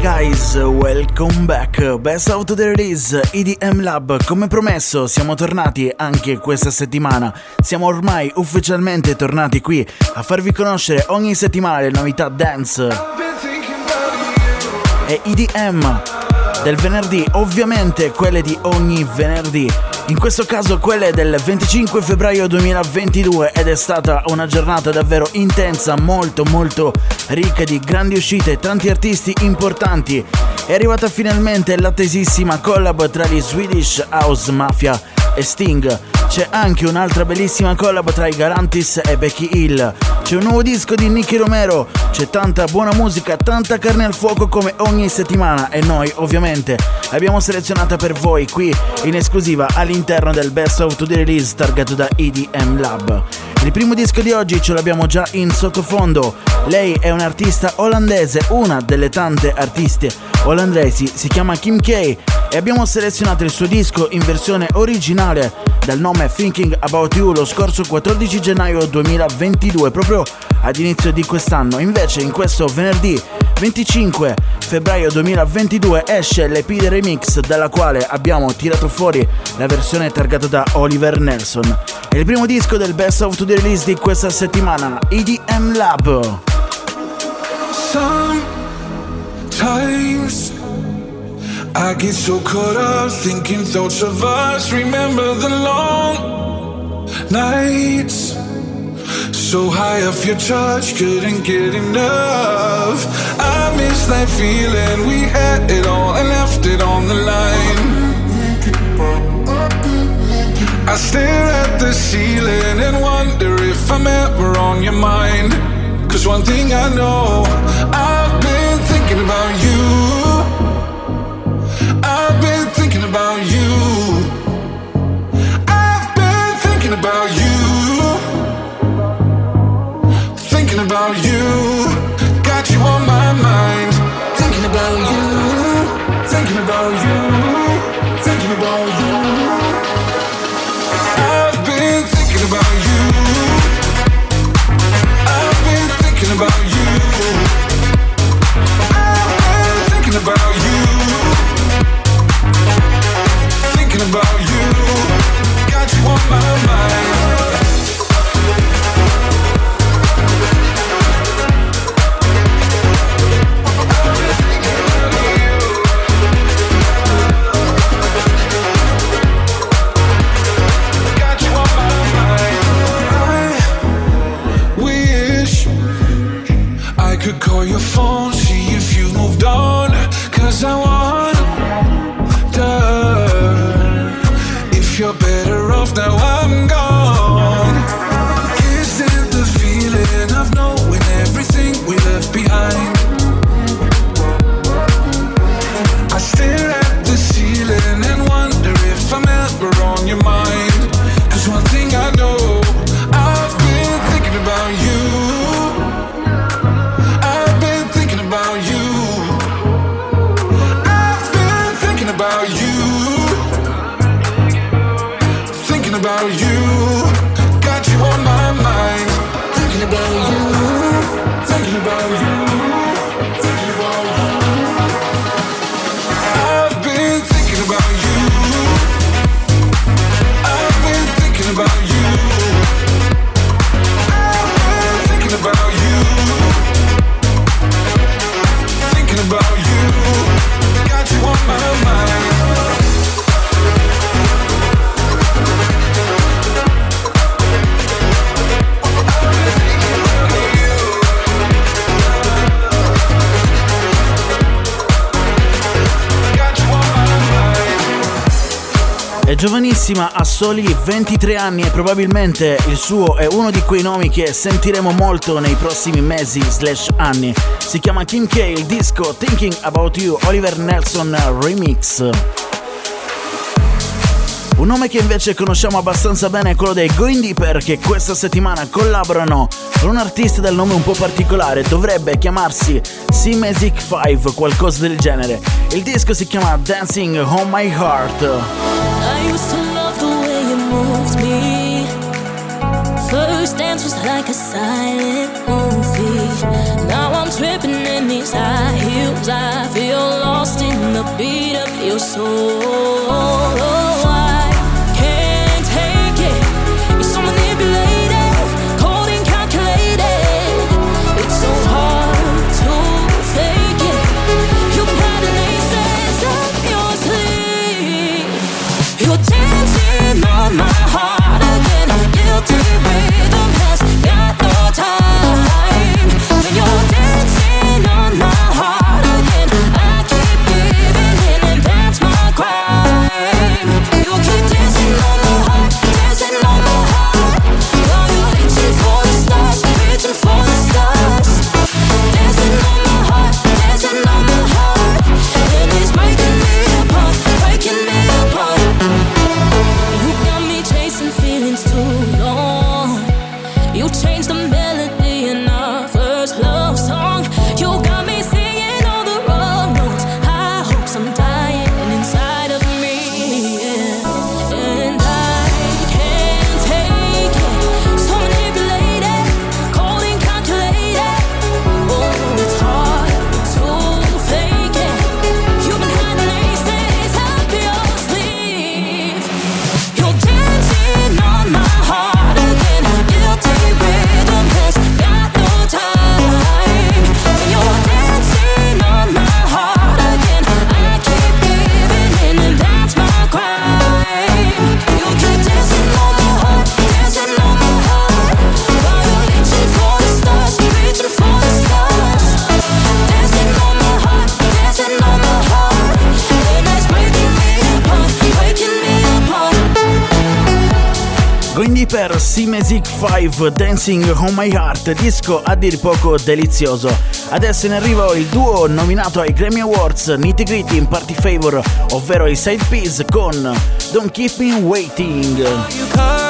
guys, welcome back. Best of the release EDM Lab. Come promesso, siamo tornati anche questa settimana. Siamo ormai ufficialmente tornati qui a farvi conoscere ogni settimana le novità dance e EDM del venerdì, ovviamente quelle di ogni venerdì. In questo caso quelle del 25 febbraio 2022 ed è stata una giornata davvero intensa, molto molto ricca di grandi uscite, tanti artisti importanti. È arrivata finalmente l'attesissima collab tra gli Swedish House Mafia e Sting. C'è anche un'altra bellissima collab tra i Garantis e Becky Hill. C'è un nuovo disco di Nicky Romero. C'è tanta buona musica, tanta carne al fuoco come ogni settimana e noi ovviamente l'abbiamo selezionata per voi qui in esclusiva all'interno del Best of the Release targato da EDM Lab. Il primo disco di oggi ce l'abbiamo già in sottofondo. Lei è un'artista olandese, una delle tante artiste olandesi, si chiama Kim K e abbiamo selezionato il suo disco in versione originale dal nome Thinking About You lo scorso 14 gennaio 2022, proprio ad inizio di quest'anno. Invece in questo venerdì 25 febbraio 2022 esce l'EP remix dalla quale abbiamo tirato fuori la versione targata da Oliver Nelson. È il primo disco del Best of the Release di questa settimana, EDM Lab. Sometimes I get so caught up thinking thoughts of us. Remember the long nights. So high off your touch, couldn't get enough. I miss that feeling we had it all and left it on the line. I stare at the ceiling and wonder if I'm ever on your mind. Cause one thing I know, I've been thinking about you. Better off now I'm gone. Giovanissima, ha soli 23 anni e probabilmente il suo è uno di quei nomi che sentiremo molto nei prossimi mesi slash anni. Si chiama Kim K, il disco Thinking About You, Oliver Nelson Remix. Un nome che invece conosciamo abbastanza bene è quello dei Going Deeper che questa settimana collaborano con un artista dal nome un po' particolare, dovrebbe chiamarsi C-Magic 5, qualcosa del genere. Il disco si chiama Dancing on My Heart. Used to love the way you moved me. First dance was like a silent movie. Now I'm tripping in these high heels. I feel lost in the beat of your soul. Per C-Magic 5 Dancing on My Heart, disco a dir poco delizioso. Adesso in arrivo il duo nominato ai Grammy Awards Nitty Gritty in Party Favor, ovvero i Side Piece con Don't Keep Me Waiting.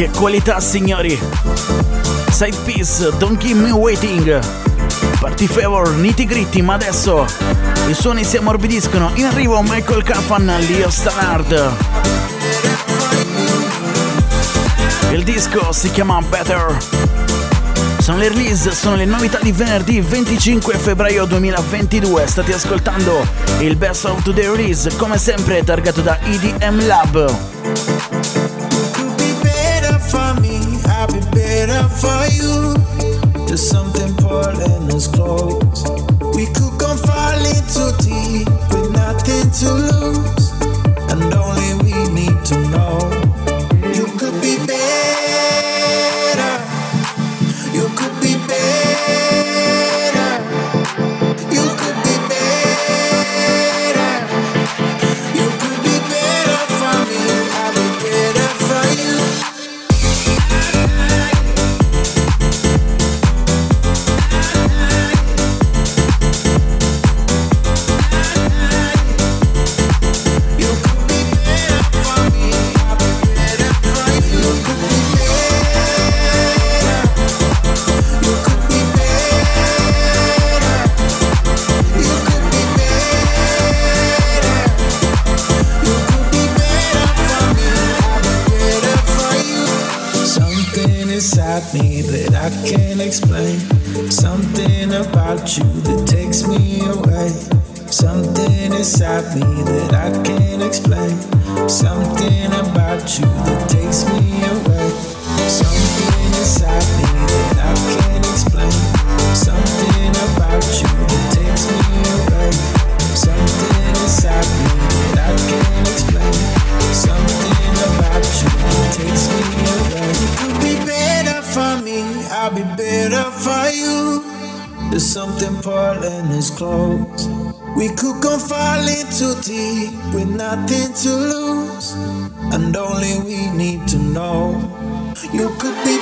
Che qualità, signori! Side piece, Don't Keep Me Waiting. Party favor, nitty gritty, ma adesso i suoni si ammorbidiscono. In arrivo Michael Caffan, Leo Stannard. Il disco si chiama Better. Sono le release, sono le novità di venerdì 25 febbraio 2022. State ascoltando il Best of Today Release, come sempre targato da EDM Lab. For you. There's something pulling us close. We could come falling too deep with nothing to lose, and only we need to know. We could go falling too deep with nothing to lose, and only we need to know. You could be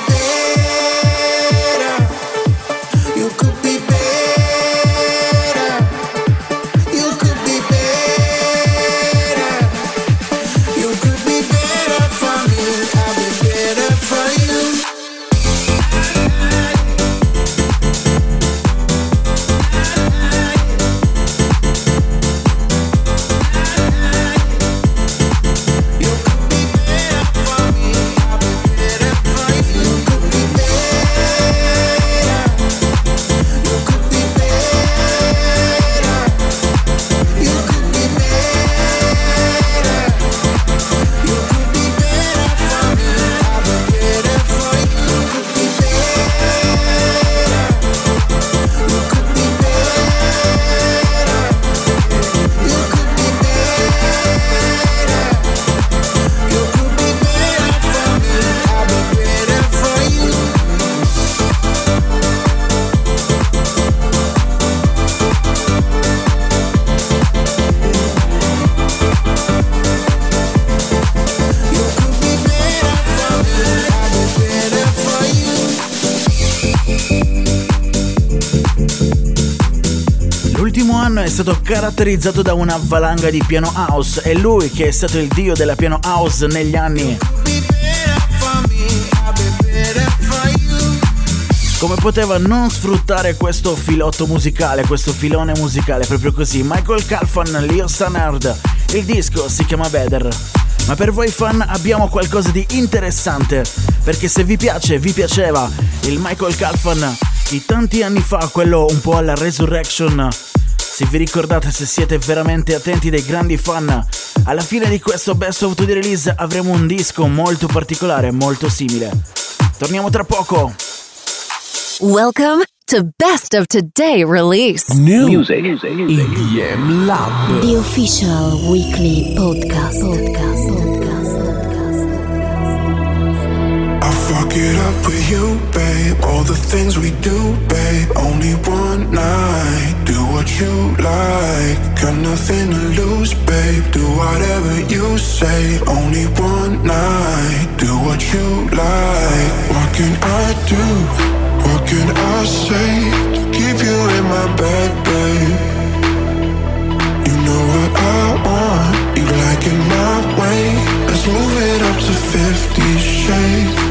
è stato caratterizzato da una valanga di piano house. È lui che è stato il dio della piano house negli anni. Come poteva non sfruttare questo filotto musicale, questo filone musicale, proprio così? Michael Calfan, Leo Stannard. Il disco si chiama Better. Ma per voi fan abbiamo qualcosa di interessante, perché se vi piace, vi piaceva il Michael Calfan di tanti anni fa, quello un po' alla Resurrection, Se vi ricordate, se siete veramente attenti dei grandi fan, alla fine di questo Best of Today Release avremo un disco molto particolare, molto simile. Torniamo tra poco. Welcome to Best of Today Release. Music. EDM Lab. The official weekly podcast. Podcast. Podcast. Podcast. I fuck it up with you, babe. All the things we do, babe. Only one night. Do what you like. Got nothing to lose, babe. Do whatever you say. Only one night. Do what you like. What can I do? What can I say to keep you in my bed, babe? You know what I want. You like it my way. Let's move it up to 50 shades.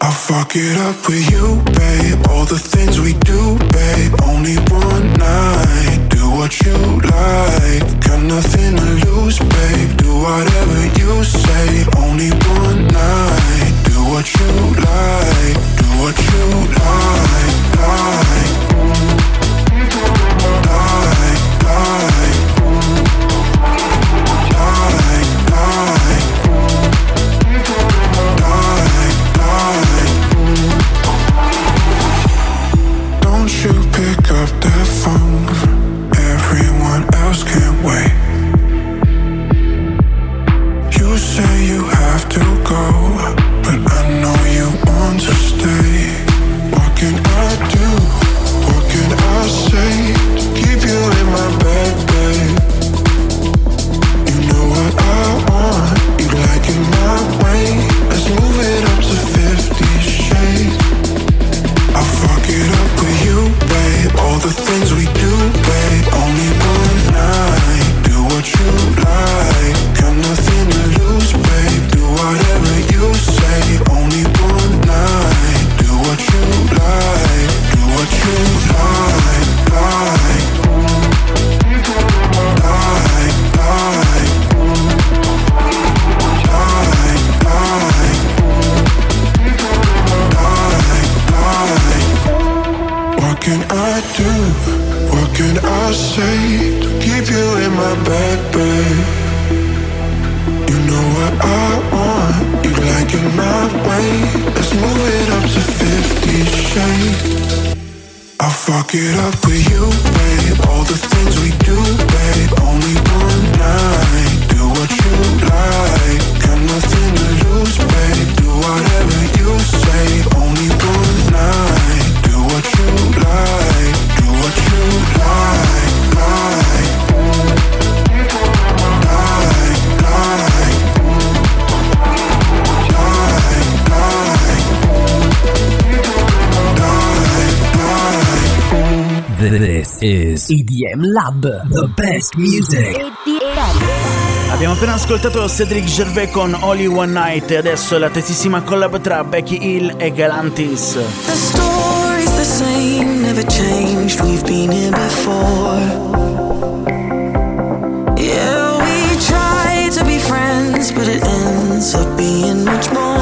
I fuck it up with you, babe. All the things we do, babe. Only one night. Do what you like. Got nothing to lose, babe. Do whatever you say. Only one night. Do what you like. Do what you like. Like. This is EDM Lab. The best music. Abbiamo appena ascoltato Cedric Gervais con Only One Night e adesso la testissima collab tra Becky Hill e Galantis. The story's the same, never changed. We've been here before. Yeah, we try to be friends, but it ends up being much more.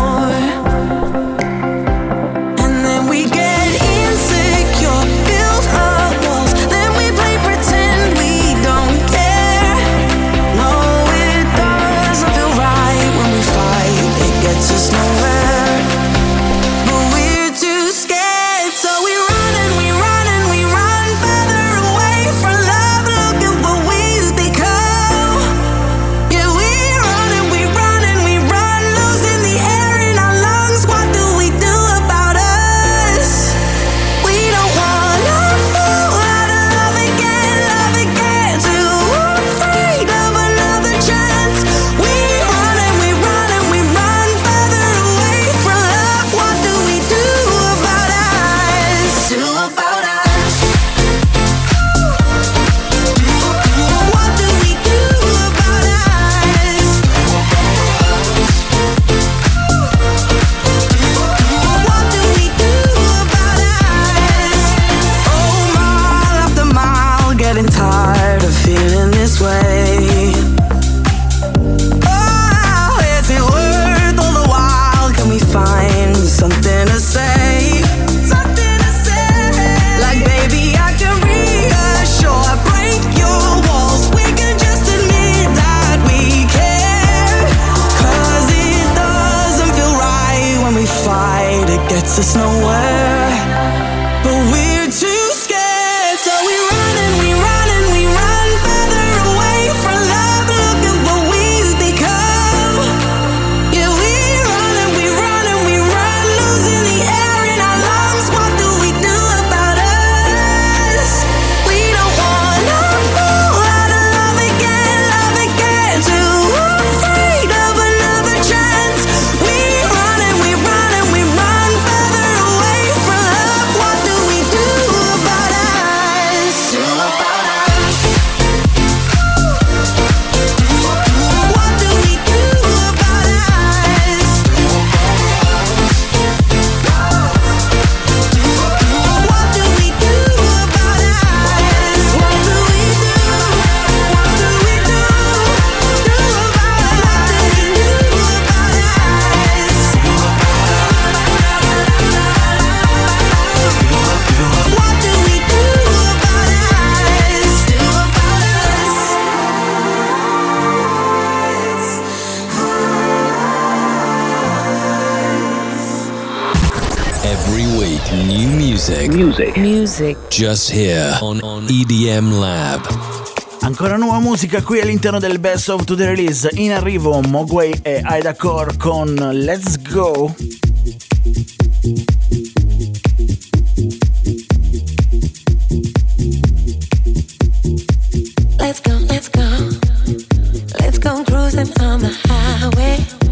Just here on, on EDM Lab. Ancora nuova musica qui all'interno del Best of to the Release. In arrivo Mogwai e Ida Core con Let's Go. Let's go, let's go. Let's go cruising on the highway.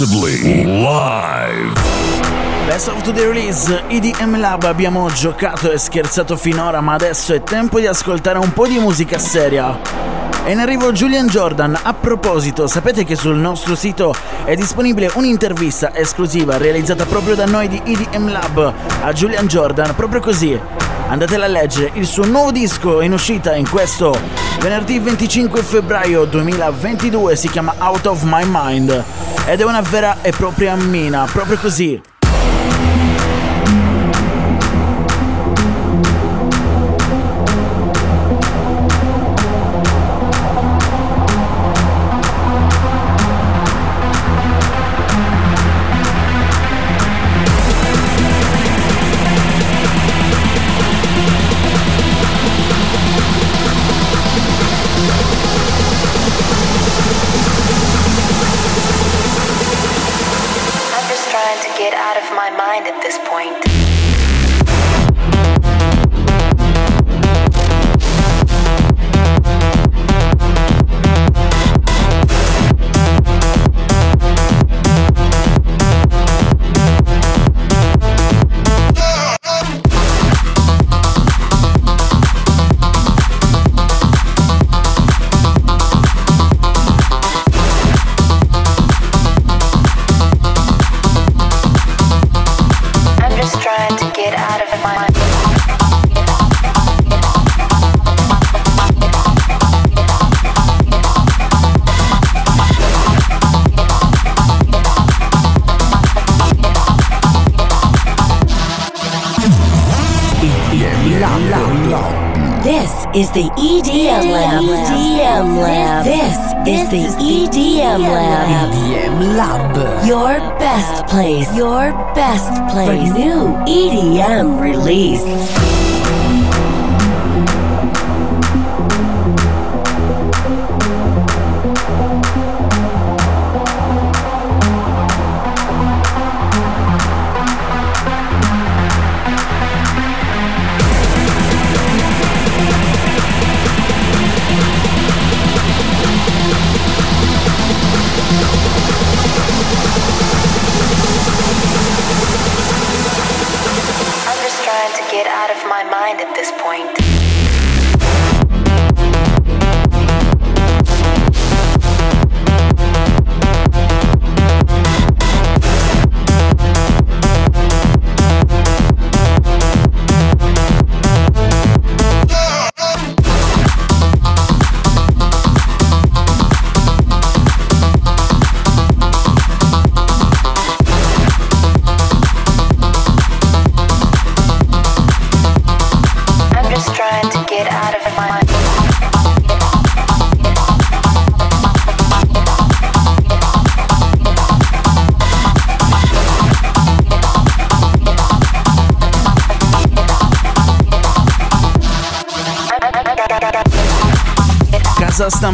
Exclusively live. Best of the release EDM Lab abbiamo giocato e scherzato finora, ma adesso è tempo di ascoltare un po' di musica seria. È in arrivo Julian Jordan. A proposito, sapete che sul nostro sito è disponibile un'intervista esclusiva realizzata proprio da noi di EDM Lab a Julian Jordan, proprio così. Andatela a leggere, il suo nuovo disco in uscita in questo venerdì 25 febbraio 2022, si chiama Out of My Mind ed è una vera e propria mina, proprio così.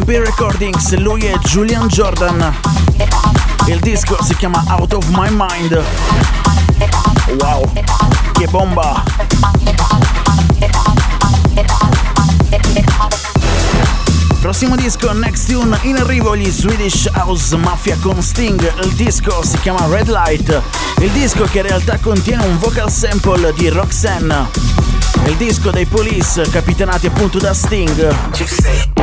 Stampy Recordings, lui è Julian Jordan. Il disco si chiama Out of My Mind. Wow, che bomba! Prossimo disco, Next Tune, in arrivo gli Swedish House Mafia con Sting. Il disco si chiama Red Light. Il disco che in realtà contiene un vocal sample di Roxanne. Il disco dei Police, capitanati appunto da Sting.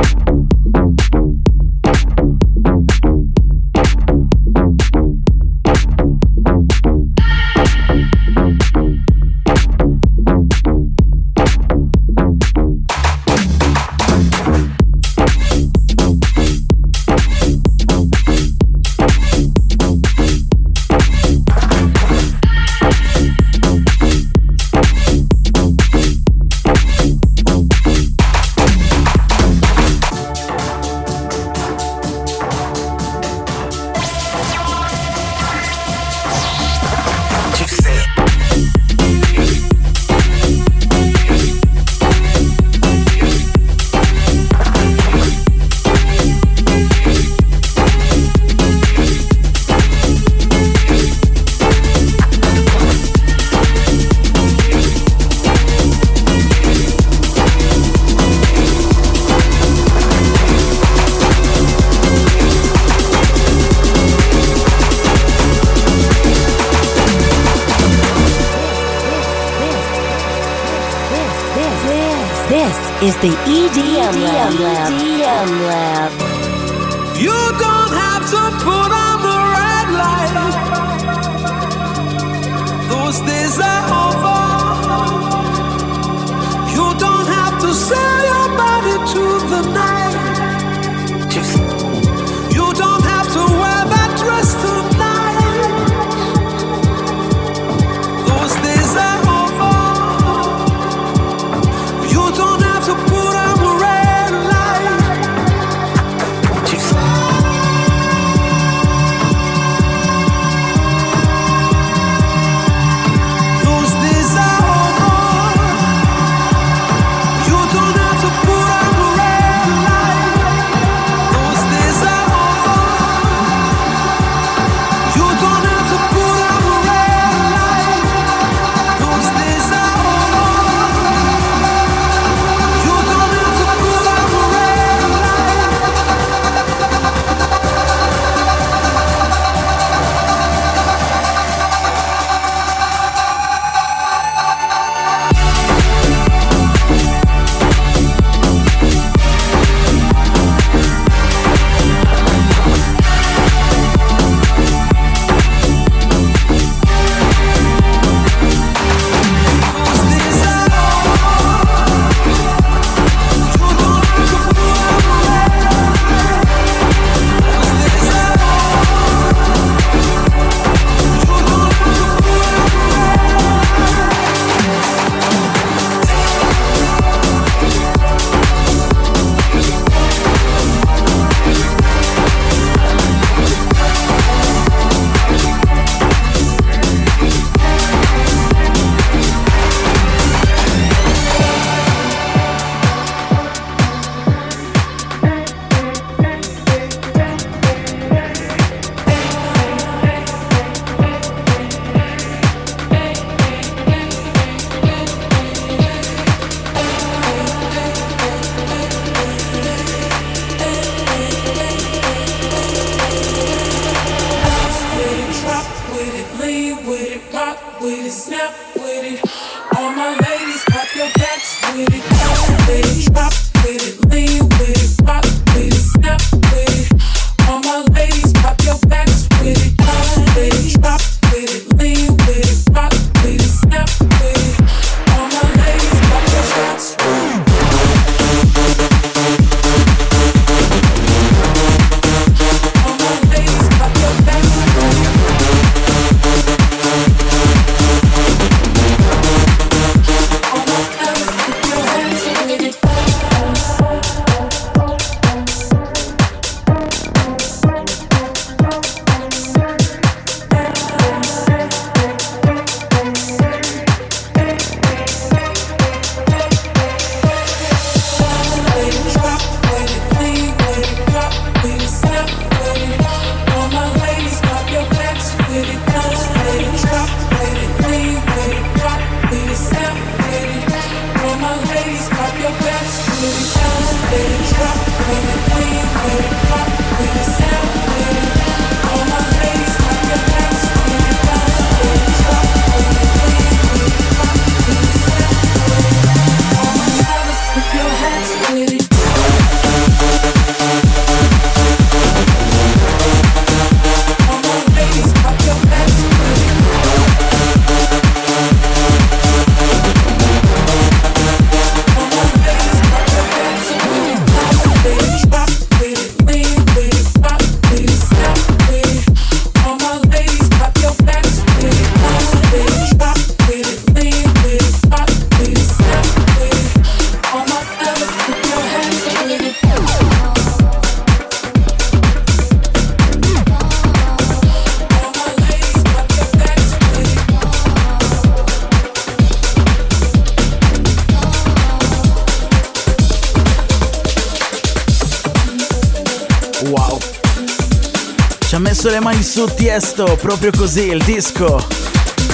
messo le mani su Tiesto, proprio così il disco.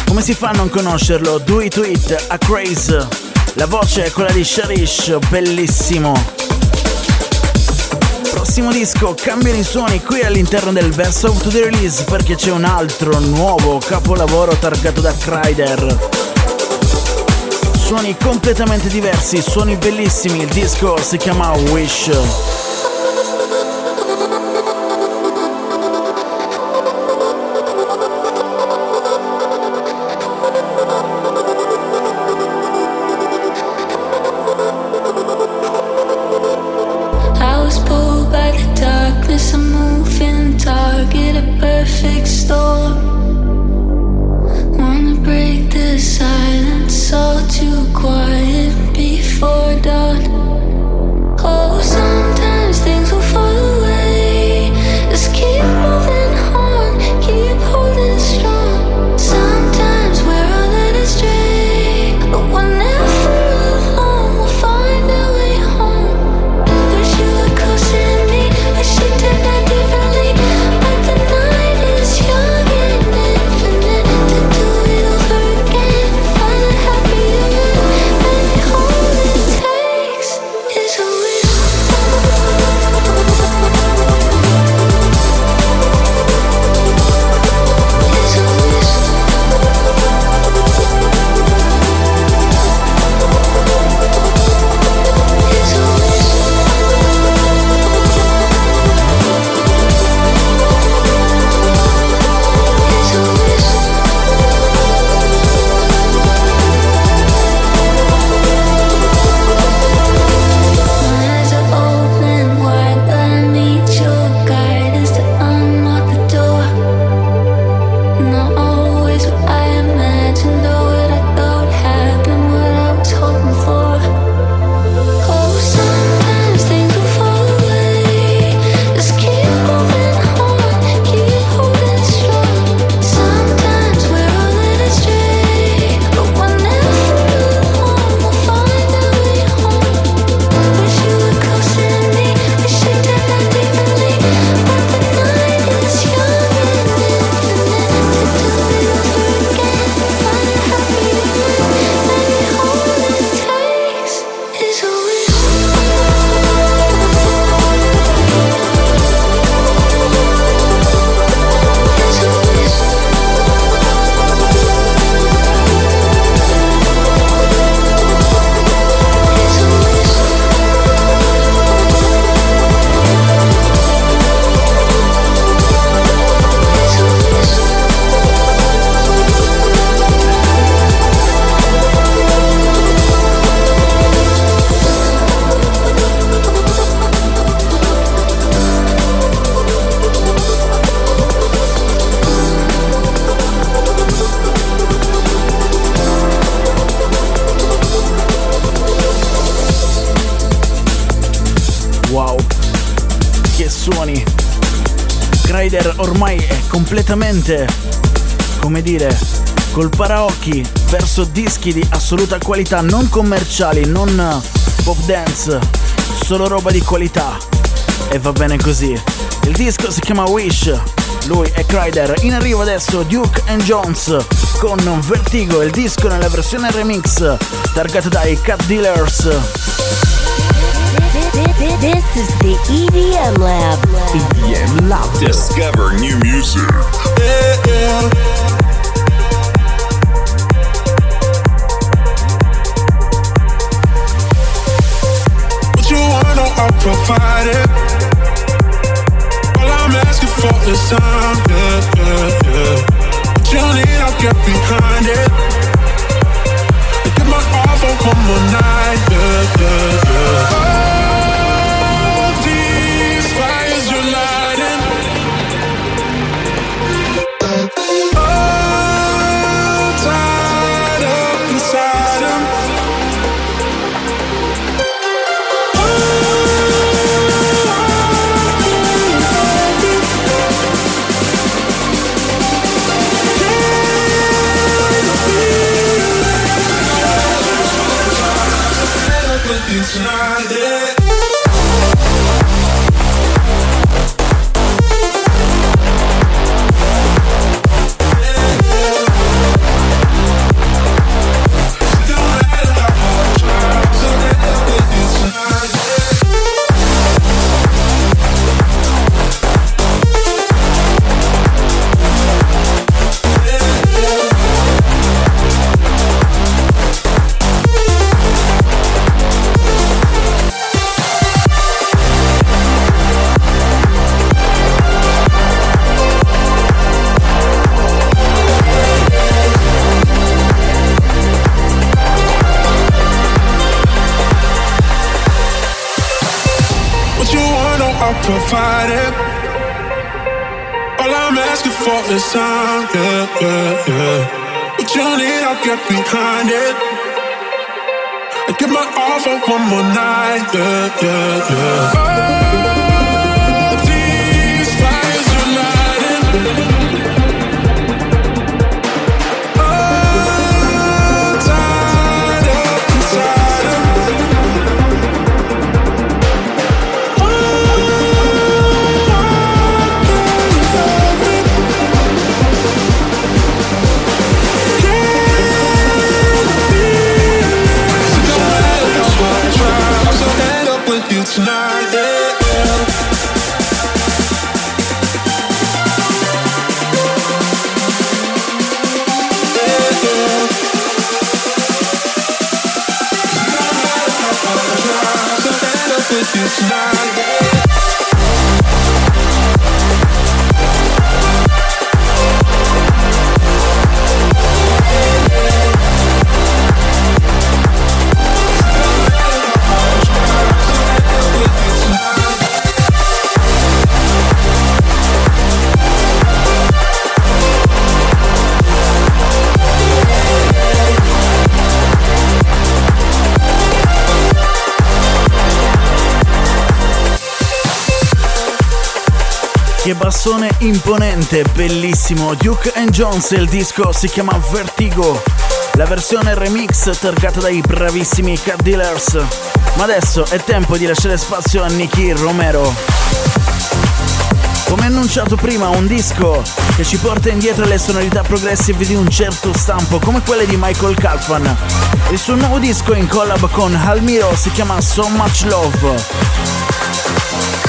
Come si fa a non conoscerlo? Do it, do it a craze. La voce è quella di Sharish, bellissimo. Prossimo disco, cambiano i suoni qui all'interno del Best of the Release perché c'è un altro nuovo capolavoro targato da Cryder. Suoni completamente diversi, suoni bellissimi, il disco si chiama Wish. Rider ormai è completamente, come dire, col paraocchi verso dischi di assoluta qualità, non commerciali, non eh, pop dance, solo roba di qualità. E va bene così. Il disco si chiama Wish, lui è Crider. In arrivo adesso Duke and Jones con Vertigo, il disco nella versione remix targata dai Cat Dealers. This is the EDM Lab. EDM Lab. Discover new music. Yeah, yeah. I'll provide it. All I'm asking for is time, yeah, yeah, yeah. What you need, I'll get behind it. I give my all for one more night, yeah, yeah, yeah. Oh. All for one more night, yeah, yeah, yeah. All bassone imponente, bellissimo. Duke and Jones, il disco si chiama Vertigo. La versione remix targata dai bravissimi Cat Dealers. Ma adesso è tempo di lasciare spazio a Nicky Romero. Come annunciato prima, un disco che ci porta indietro le sonorità progressive di un certo stampo, come quelle di Michael Calfan. Il suo nuovo disco in collab con Almiro si chiama So Much Love.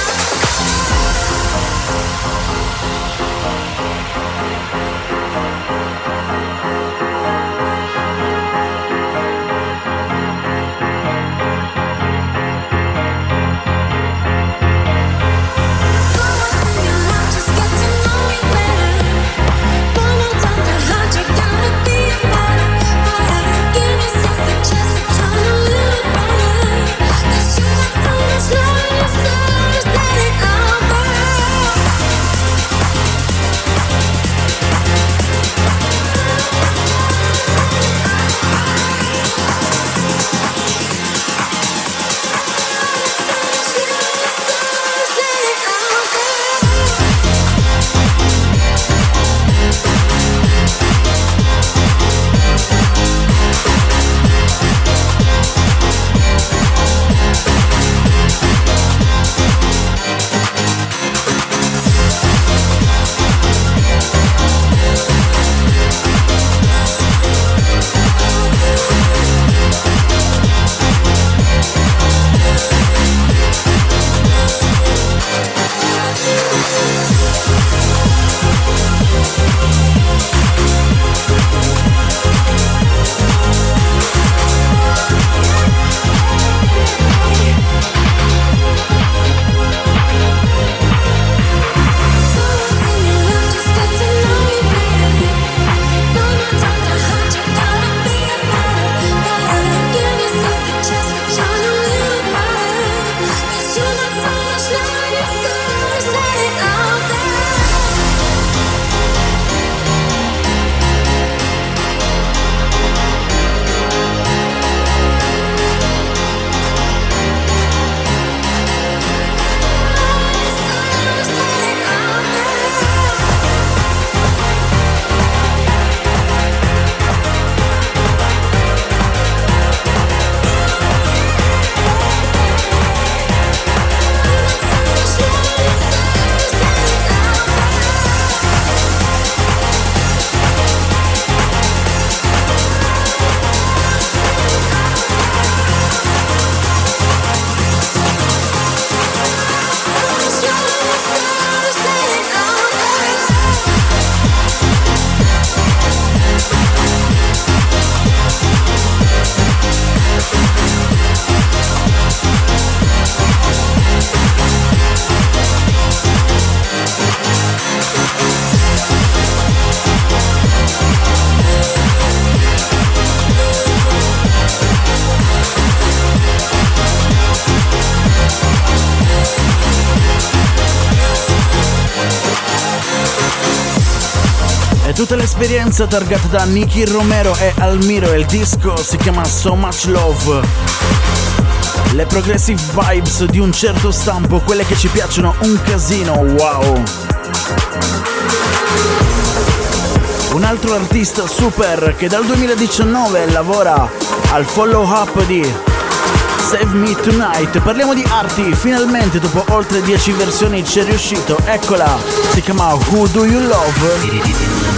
Tutta l'esperienza targata da Nicky Romero e Almiro il disco si chiama So Much Love. Le progressive vibes di un certo stampo, quelle che ci piacciono un casino, wow! Un altro artista super che dal 2019 lavora al follow up di Save Me Tonight. Parliamo di arti, finalmente dopo oltre 10 versioni ci è riuscito. Eccola, si chiama Who Do You Love?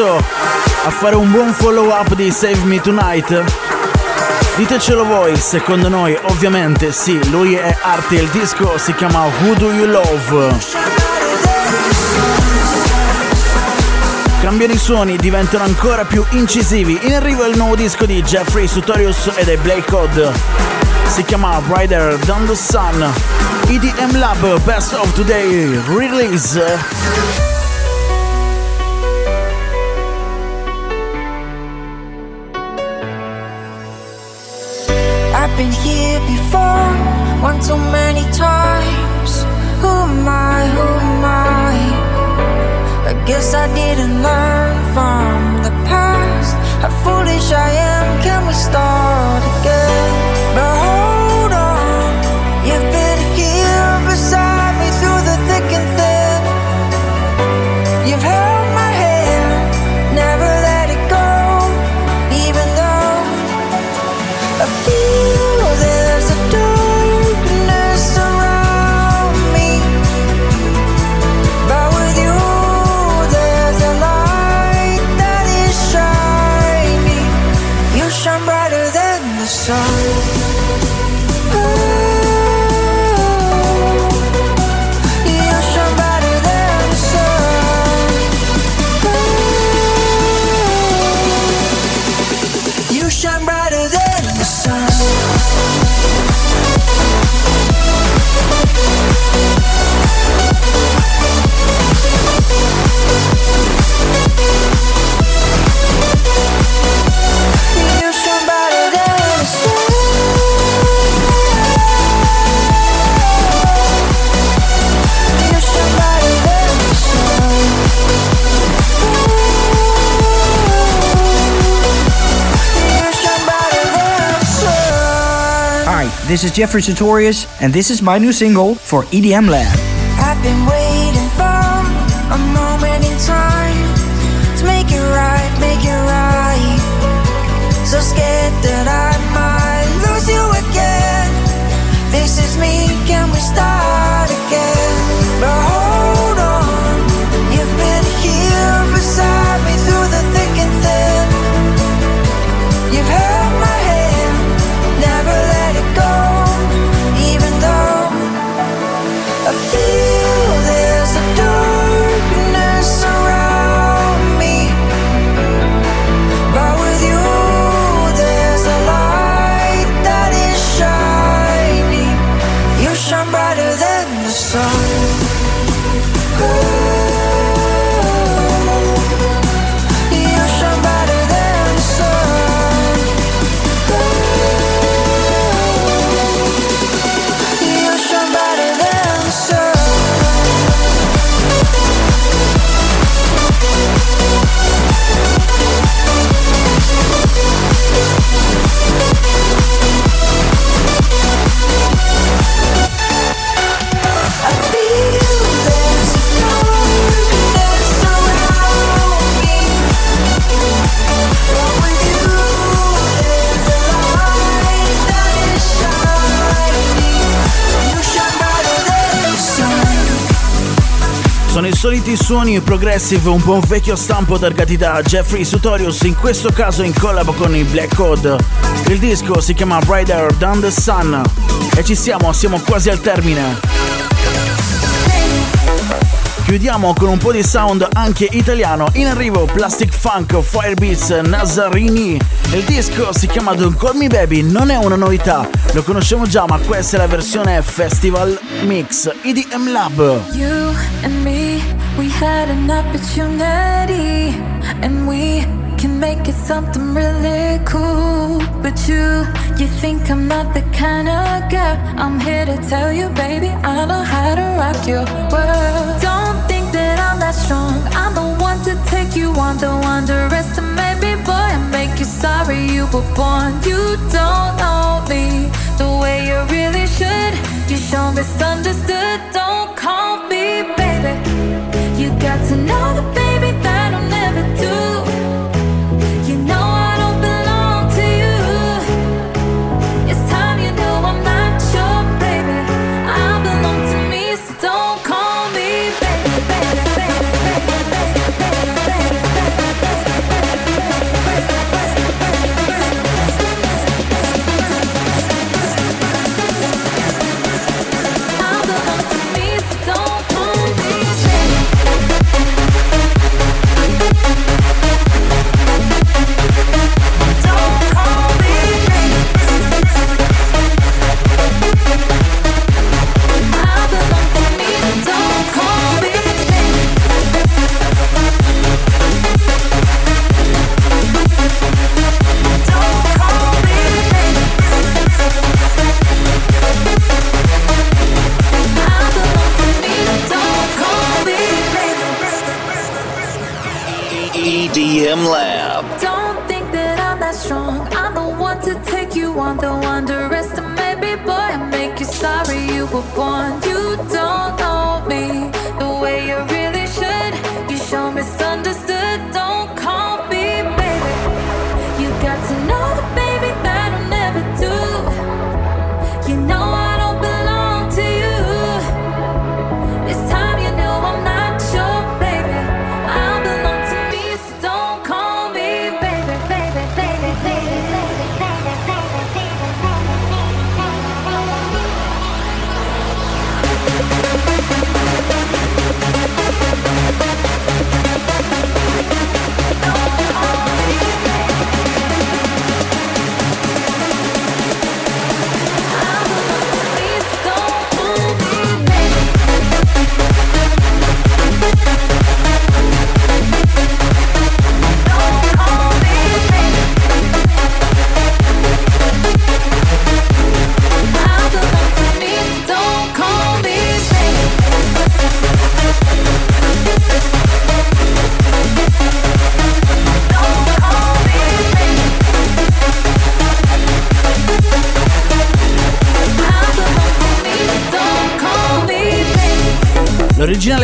riuscito a fare un buon follow up di Save Me Tonight? Ditecelo voi, secondo noi ovviamente sì, lui è Arti e il disco si chiama Who Do You Love? Cambiano i suoni, diventano ancora più incisivi. In arrivo il nuovo disco di Jeffrey Sutorius e dei Blake Code. Si chiama Rider Down the Sun. EDM Lab Best of Today Release. Too many times. Who am I? Who am I? I guess I didn't learn from the past. How foolish I am. Can we start again? This is Jeffrey Sartorius, and this is my new single for EDM Lab. Soliti suoni progressive un po' vecchio stampo targati da Jeffrey Sutorius, in questo caso in collab con i Black Code. Il disco si chiama Brighter Than the Sun e ci siamo, siamo quasi al termine. Chiudiamo con un po' di sound anche italiano. In arrivo Plastic Funk, Firebeats, Nazarini. Il disco si chiama Don't Call Me Baby, non è una novità, lo conosciamo già, ma questa è la versione Festival Mix EDM Lab. You and me, we had an opportunity, and we can make it something really cool. But you, you think I'm not the kind of girl. I'm here to tell you, baby, I know how to rock your world. Don't think that I'm that strong. I'm the one to take you on, the underestimate me, boy, and make you sorry you were born. You don't know me the way you really should. You show misunderstood. Don't call me baby. You got to know the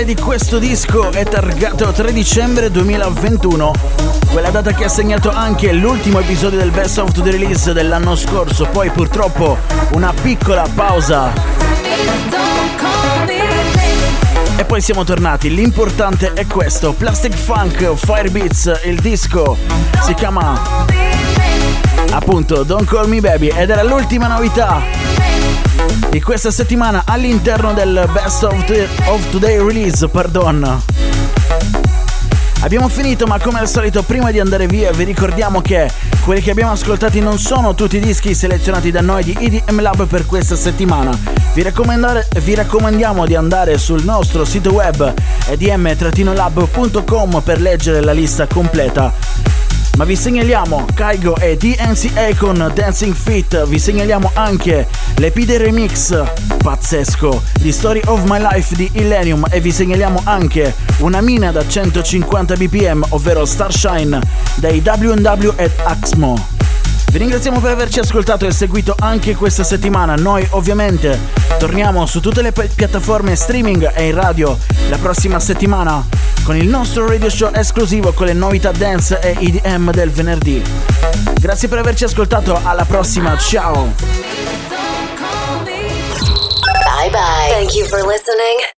di questo disco è targato 3 dicembre 2021, quella data che ha segnato anche l'ultimo episodio del Best of the Release dell'anno scorso, poi purtroppo una piccola pausa. E poi siamo tornati, l'importante è questo, Plastic Funk Firebeats, il disco si chiama appunto Don't Call Me Baby. Ed era l'ultima novità di questa settimana all'interno del Best of, the, of Today Release, pardon. Abbiamo finito, ma come al solito, prima di andare via, vi ricordiamo che quelli che abbiamo ascoltati non sono tutti i dischi selezionati da noi di EDM Lab per questa settimana. Vi, vi raccomandiamo di andare sul nostro sito web edm-lab.com per leggere la lista completa ma vi segnaliamo Kaigo e DNCA con Dancing Fit, vi segnaliamo anche l'Epide Remix pazzesco. Di Story of My Life di Illenium. E vi segnaliamo anche una mina da 150 bpm, ovvero Starshine dai WW ed Axmo. Vi ringraziamo per averci ascoltato e seguito anche questa settimana. Noi ovviamente torniamo su tutte le piattaforme streaming e in radio la prossima settimana con il nostro radio show esclusivo con le novità dance e EDM del venerdì. Grazie per averci ascoltato, alla prossima, ciao! Bye bye. Thank you for listening